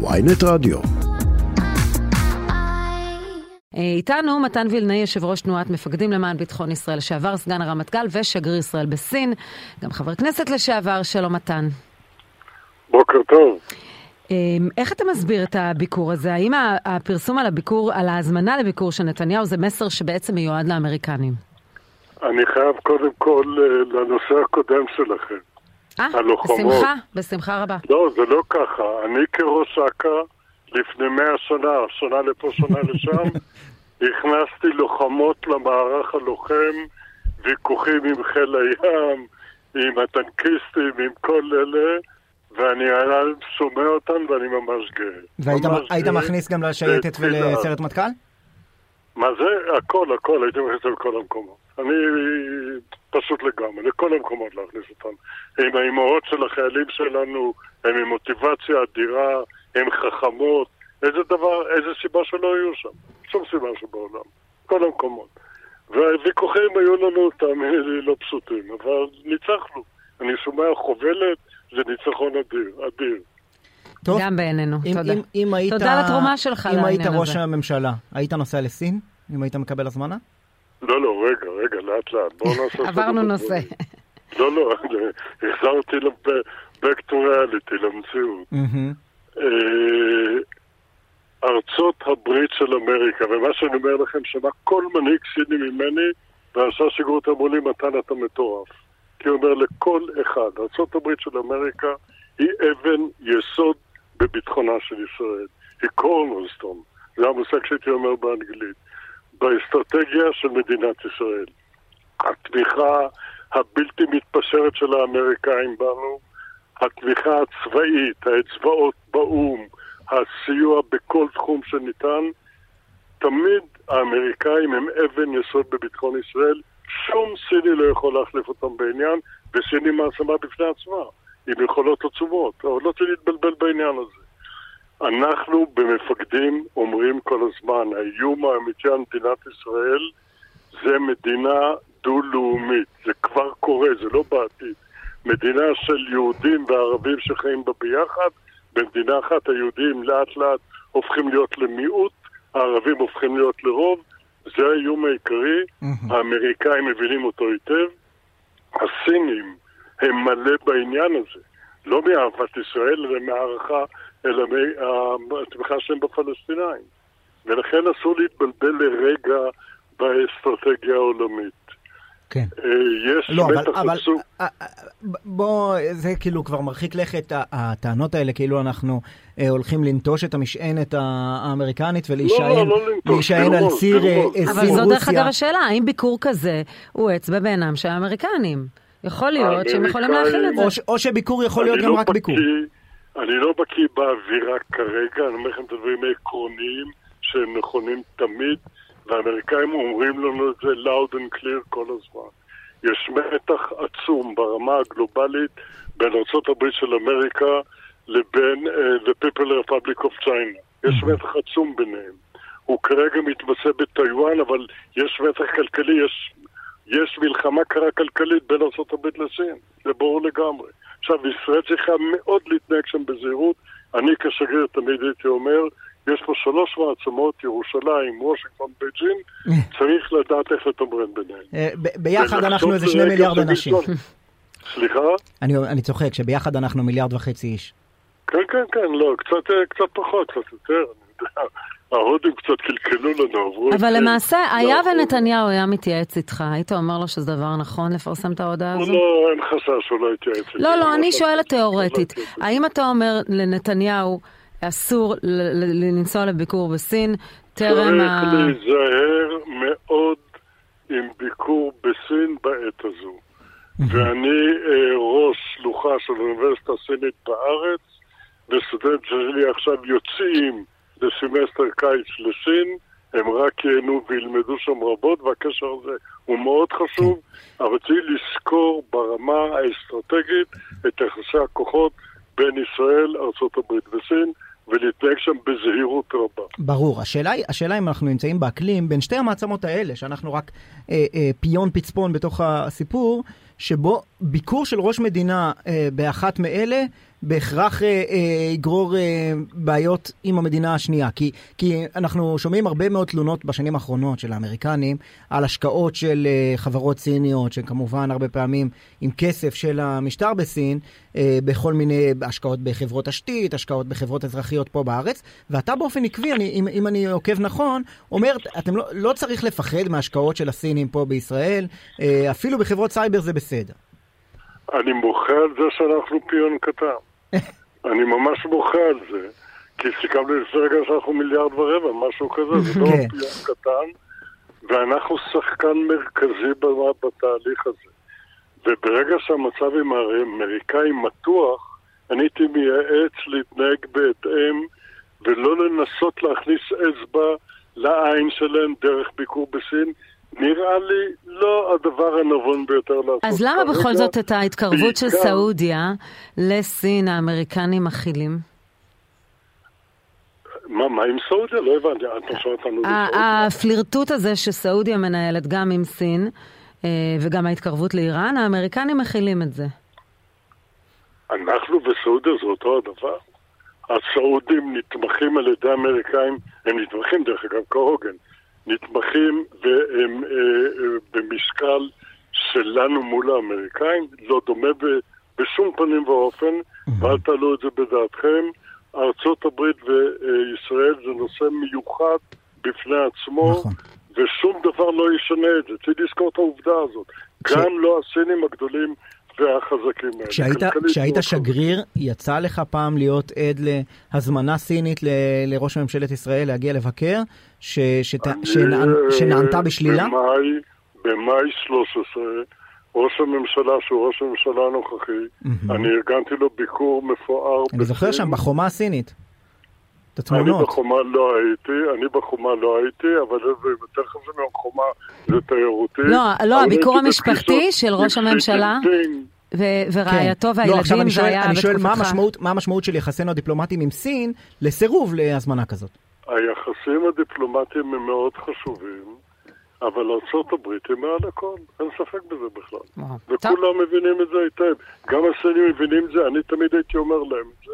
ויינט רדיו. איתנו מתן וילנאי, יושב ראש תנועת מפקדים למען ביטחון ישראל, לשעבר סגן הרמטכ"ל ושגריר ישראל בסין, גם חבר כנסת לשעבר, שלום מתן. בוקר טוב. אמ, איך אתה מסביר את הביקור הזה? האם הפרסום על הביקור, על ההזמנה לביקור של נתניהו זה מסר שבעצם מיועד לאמריקנים? אני חייב קודם כל אה, לנושא הקודם שלכם. אה, הלוחמות. בשמחה, בשמחה רבה. לא, זה לא ככה. אני כראש אכ"א, לפני מאה שנה, שנה לפה, שנה לשם, הכנסתי לוחמות למערך הלוחם, ויכוחים עם חיל הים, עם הטנקיסטים, עם כל אלה, ואני שומע אותם ואני ממש גאה. והיית ממש היית גאה. מכניס גם לשייטת. ולסיירת מטכ"ל? מה זה? הכל, הכל, הייתי מכניס לכל המקומות. אני פשוט לגמרי, לכל המקומות להכניס אותם. עם האימהות של החיילים שלנו, הם עם מוטיבציה אדירה, הם חכמות, איזה דבר, איזה סיבה שלא יהיו שם. שום סיבה שבעולם. כל המקומות. והוויכוחים היו לנו, תאמיני לי, לא פשוטים, אבל ניצחנו. אני שומע חובלת, זה ניצחון אדיר, אדיר. טוב, גם בעינינו, אם, תודה. אם, אם היית, תודה על התרומה שלך אם היית לעניין ראש הזה. הממשלה, היית נוסע לסין? אם היית מקבל הזמנה? לא, לא, רגע, לאט לאט. בואו נעשה... סדר עברנו. נושא. לא, לא, החזרתי ל-back to reality, למציאות. אה, ארצות הברית של אמריקה, ומה שאני אומר לכם, שמה כל מנהיג סיני ממני, ואנשי השיגרות אמרו לי, מתן אתה מטורף. כי הוא אומר לכל אחד, ארצות הברית של אמריקה היא אבן יסוד בביטחונה של ישראל. היא קורנלסטון, זה המושג שהייתי אומר באנגלית. באסטרטגיה של מדינת ישראל. התמיכה הבלתי מתפשרת של האמריקאים בנו, התמיכה הצבאית, האצבעות באו"ם, הסיוע בכל תחום שניתן, תמיד האמריקאים הם אבן יסוד בביטחון ישראל. שום סיני לא יכול להחליף אותם בעניין, וסיני מעצמה בפני עצמה, עם יכולות עצומות, אבל לא צריך להתבלבל בעניין הזה. אנחנו במפקדים אומרים כל הזמן, האיום האמיתי על מדינת ישראל זה מדינה דו-לאומית. זה כבר קורה, זה לא בעתיד. מדינה של יהודים וערבים שחיים בה ביחד, במדינה אחת היהודים לאט לאט הופכים להיות למיעוט, הערבים הופכים להיות לרוב, זה האיום העיקרי, מהמם. האמריקאים מבינים אותו היטב, הסינים הם מלא בעניין הזה, לא מאהבת ישראל, אלא מהערכה, אלא מהתמיכה שלהם בפלסטינאים. ולכן אסור להתבלבל לרגע באסטרטגיה העולמית. כן. אה, יש לא, אבל, מתח אבל. אה, אה, בוא, זה כאילו כבר מרחיק לכת, הטענות האלה, כאילו אנחנו הולכים לנטוש את המשענת האמריקנית ולהישען לא, לא להישען על ציר. אה, אבל זו דרך. אגב השאלה, האם ביקור כזה הוא אצבע בעינם של האמריקנים? יכול להיות שהם יכולים להכיל את זה. או, ש- או שביקור יכול להיות גם לא רק ביקור. אני לא בקיא באווירה כרגע, אני אומר לכם את הדברים העקרוניים שהם נכונים תמיד, והאמריקאים אומרים לנו את זה loud and clear כל הזמן. יש מתח עצום ברמה הגלובלית בין ארה"ב של אמריקה לבין uh, The People Republic of China. יש מתח עצום ביניהם. הוא כרגע מתמצא בטיוואן, אבל יש מתח כלכלי, יש, יש מלחמה קרה כלכלית בין ארה"ב לסין, זה ברור לגמרי. עכשיו, ישראל צריכה מאוד להתנהג שם בזהירות. אני כשגריר תמיד הייתי אומר, יש פה שלוש מעצמות, ירושלים, וושינגטון, בייג'ין, צריך לדעת איך לתמרן ביניהם. אה, ביחד אנחנו איזה שני מיליארד אנשים. סליחה? אני, אני צוחק, שביחד אנחנו מיליארד וחצי איש. כן, כן, כן, לא, קצת, אה, קצת פחות, קצת יותר, אני יודע. ההודים קצת קלקלו לנו, עברו... את אבל זה. למעשה, לא, היה הוא- ונתניהו היה מתייעץ איתך, היית אומר לו שזה דבר נכון לפרסם את ההודעה הוא הזו? לא, אין חשש שהוא לא יתייעץ איתי. לא, לא, אני הוא שואלת לא תיאורטית. האם אתה אומר לנתניהו, אסור לנסוע לביקור בסין, טרם ה... צריך להיזהר מאוד עם ביקור בסין בעת הזו. ואני אה, ראש שלוחה של האוניברסיטה הסינית בארץ, וסטודנטים שלי עכשיו יוצאים לסמסטר קיץ לסין, הם רק ייהנו וילמדו שם רבות, והקשר הזה הוא מאוד חשוב, אבל צריך לזכור ברמה האסטרטגית את יחסי הכוחות בין ישראל, ארה"ב וסין, ולהתנהג שם בזהירות רבה. ברור. השאלה היא, השאלה אם אנחנו נמצאים באקלים בין שתי המעצמות האלה, שאנחנו רק אה, אה, פיון פצפון בתוך הסיפור, שבו ביקור של ראש מדינה אה, באחת מאלה בהכרח אה, אה, יגרור אה, בעיות עם המדינה השנייה. כי, כי אנחנו שומעים הרבה מאוד תלונות בשנים האחרונות של האמריקנים על השקעות של אה, חברות סיניות, שכמובן הרבה פעמים עם כסף של המשטר בסין, אה, בכל מיני השקעות בחברות תשתית, השקעות בחברות אזרחיות פה בארץ, ואתה באופן עקבי, אני, אם, אם אני עוקב נכון, אומר, אתם לא, לא צריך לפחד מהשקעות של הסינים פה בישראל, אה, אפילו בחברות סייבר זה בסדר. אני מוחה על זה שאנחנו פיון קטן. אני ממש מוחה על זה. כי סיכמנו לפני רגע שאנחנו מיליארד ורבע, משהו כזה, זה לא כן. פיון קטן, ואנחנו שחקן מרכזי בתהליך הזה. וברגע שהמצב עם האמריקאים מתוח, אני הייתי מייעץ להתנהג בהתאם, ולא לנסות להכניס אצבע לעין שלהם דרך ביקור בסין. נראה לי לא הדבר הנבון ביותר לעשות. אז למה בכל כרגע, זאת את ההתקרבות של בעיקר- סעודיה לסין האמריקנים מכילים? מה, מה עם סעודיה? לא הבנתי. אתה שואל אותנו ה- בסעודיה? הפלירטוט הזה שסעודיה מנהלת גם עם סין, אה, וגם ההתקרבות לאיראן, האמריקנים מכילים את זה. אנחנו וסעודיה זה אותו הדבר. הסעודים נתמכים על ידי האמריקאים, הם נתמכים דרך אגב כהוגן, נתמכים והם אה, אה, במשקל שלנו מול האמריקאים, לא דומה ב, בשום פנים ואופן, ואל תעלו את זה בדעתכם. ארצות הברית וישראל זה נושא מיוחד בפני עצמו, נכון. ושום דבר לא ישנה את זה. צריך לזכור את העובדה הזאת. כש- גם לא הסינים הגדולים והחזקים האלה. כשהיית, כשהיית מאוד שגריר, יצא לך פעם להיות עד להזמנה סינית ל, לראש ממשלת ישראל להגיע לבקר, ש, שת, אני, שנענ, אה, שנענתה בשלילה? במאי, במאי 13, ראש הממשלה, שהוא ראש הממשלה הנוכחי, מהמם. אני ארגנתי לו ביקור מפואר. אני זוכר בסין. שם בחומה הסינית. את אני התמונות. בחומה לא הייתי, אני בחומה לא הייי, אבל זה כלל זה מהחומה, זה תיירותי. לא, לא, הביקור הייתי המשפחתי של ראש הממשלה? ו- כן. ורעייתו לא, עכשיו והילדים, אני זה שואל, אני שואל מה. המשמעות, מה המשמעות של יחסינו הדיפלומטיים עם סין לסירוב להזמנה כזאת. היחסים הדיפלומטיים הם מאוד חשובים, אבל ארה"ב היא מעל הכל, אין ספק בזה בכלל. וואו. טוב. וכולם מבינים את זה היטב. גם הסינים מבינים את זה, אני תמיד הייתי אומר להם את זה.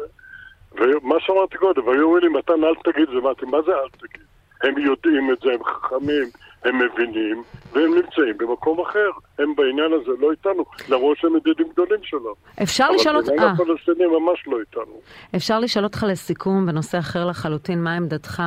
ומה שאמרתי קודם, היו אומרים לי, מתן, אל תגיד זה. אמרתי, מה זה אל תגיד? הם יודעים את זה, הם חכמים, הם מבינים, והם נמצאים במקום אחר. הם בעניין הזה לא איתנו, למרות שהם ידידים גדולים שלנו. אפשר לשאול אותך, אבל אה, בעניין הפלסטינים ממש לא איתנו. אפשר לשאול אותך לסיכום בנושא אחר לחלוטין, מה עמדתך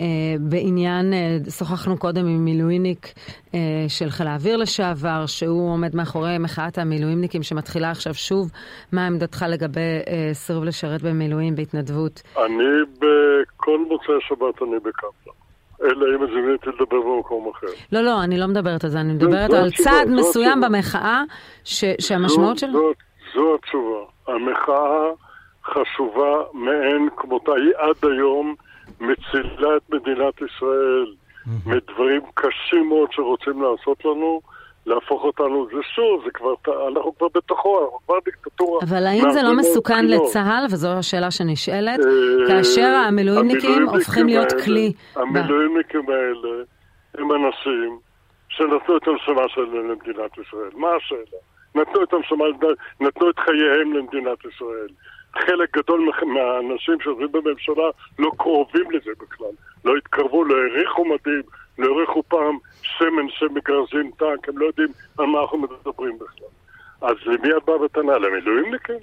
אה, בעניין, אה, שוחחנו קודם עם מילואיניק אה, של חיל האוויר לשעבר, שהוא עומד מאחורי מחאת המילואימניקים שמתחילה עכשיו שוב, מה עמדתך לגבי אה, סירוב לשרת במילואים בהתנדבות? אני בכל מוצאי שבת אני בקפלן. אלא אם הזמיניתי לדבר במקום אחר. לא, לא, אני לא מדברת על זה, אני מדברת זו על צעד זו מסוים. במחאה, שהמשמעות זו, של... זו, זו התשובה. המחאה חשובה מאין כמותה. היא עד היום מצילה את מדינת ישראל מדברים קשים מאוד שרוצים לעשות לנו, להפוך אותנו, זה שוב, זה כבר, אנחנו כבר בתוכו, אנחנו כבר דיקטטורה. אבל האם זה לא מסוכן בחינות. לצה"ל, וזו השאלה שנשאלת, אה, כאשר המילואימניקים הופכים להיות האלה- כלי... המילואימניקים האלה הם אנשים שנתנו את הנשמה שלהם למדינת ישראל. מה השאלה? נתנו את הנשמה, נתנו את חייהם למדינת ישראל. חלק גדול מה- מהאנשים שיושבים בממשלה לא קרובים לזה בכלל. לא התקרבו, לא העריכו מדים, לא פעם שמן שמגרזים טנק, הם לא יודעים על מה אנחנו מדברים בכלל. אז למי את באה בטענה? למילואימניקים?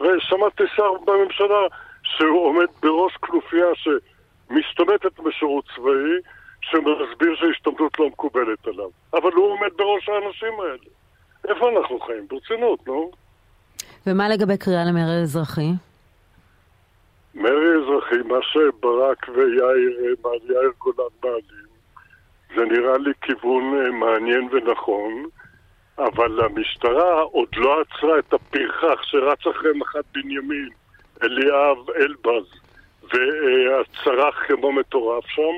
ושמעתי שר בממשלה שהוא עומד בראש כנופיה שמסתמטת בשירות צבאי, שמסביר שהשתמטות לא מקובלת עליו. אבל הוא עומד בראש האנשים האלה. איפה אנחנו חיים? ברצינות, נו. ומה לגבי קריאה למרד אזרחי? מרי אזרחי, מה שברק ויאיר, אה, יאיר גולן מעלים, זה נראה לי כיוון אה, מעניין ונכון, אבל המשטרה עוד לא עצרה את הפרחח שרץ אחרי מח"ט בנימין, אליאב אלבז, והצרח כמו מטורף שם,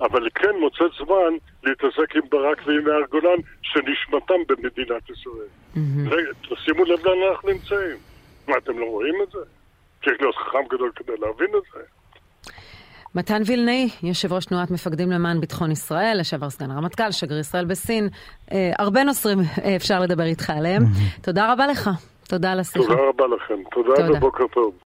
אבל היא כן מוצאת זמן להתעסק עם ברק ועם יאיר גולן, שנשמתם במדינת ישראל. רגע, תשימו לב לאן אנחנו נמצאים. מה, אתם לא רואים את זה? צריך להיות חכם גדול כדי להבין את זה. מתן וילנאי, יושב ראש תנועת מפקדים למען ביטחון ישראל, לשעבר סגן הרמטכ"ל, שגריר ישראל בסין. אה, הרבה נושאים אה, אפשר לדבר איתך עליהם. תודה רבה לך. תודה על השיחה. תודה רבה לכם. תודה, תודה. ובוקר טוב.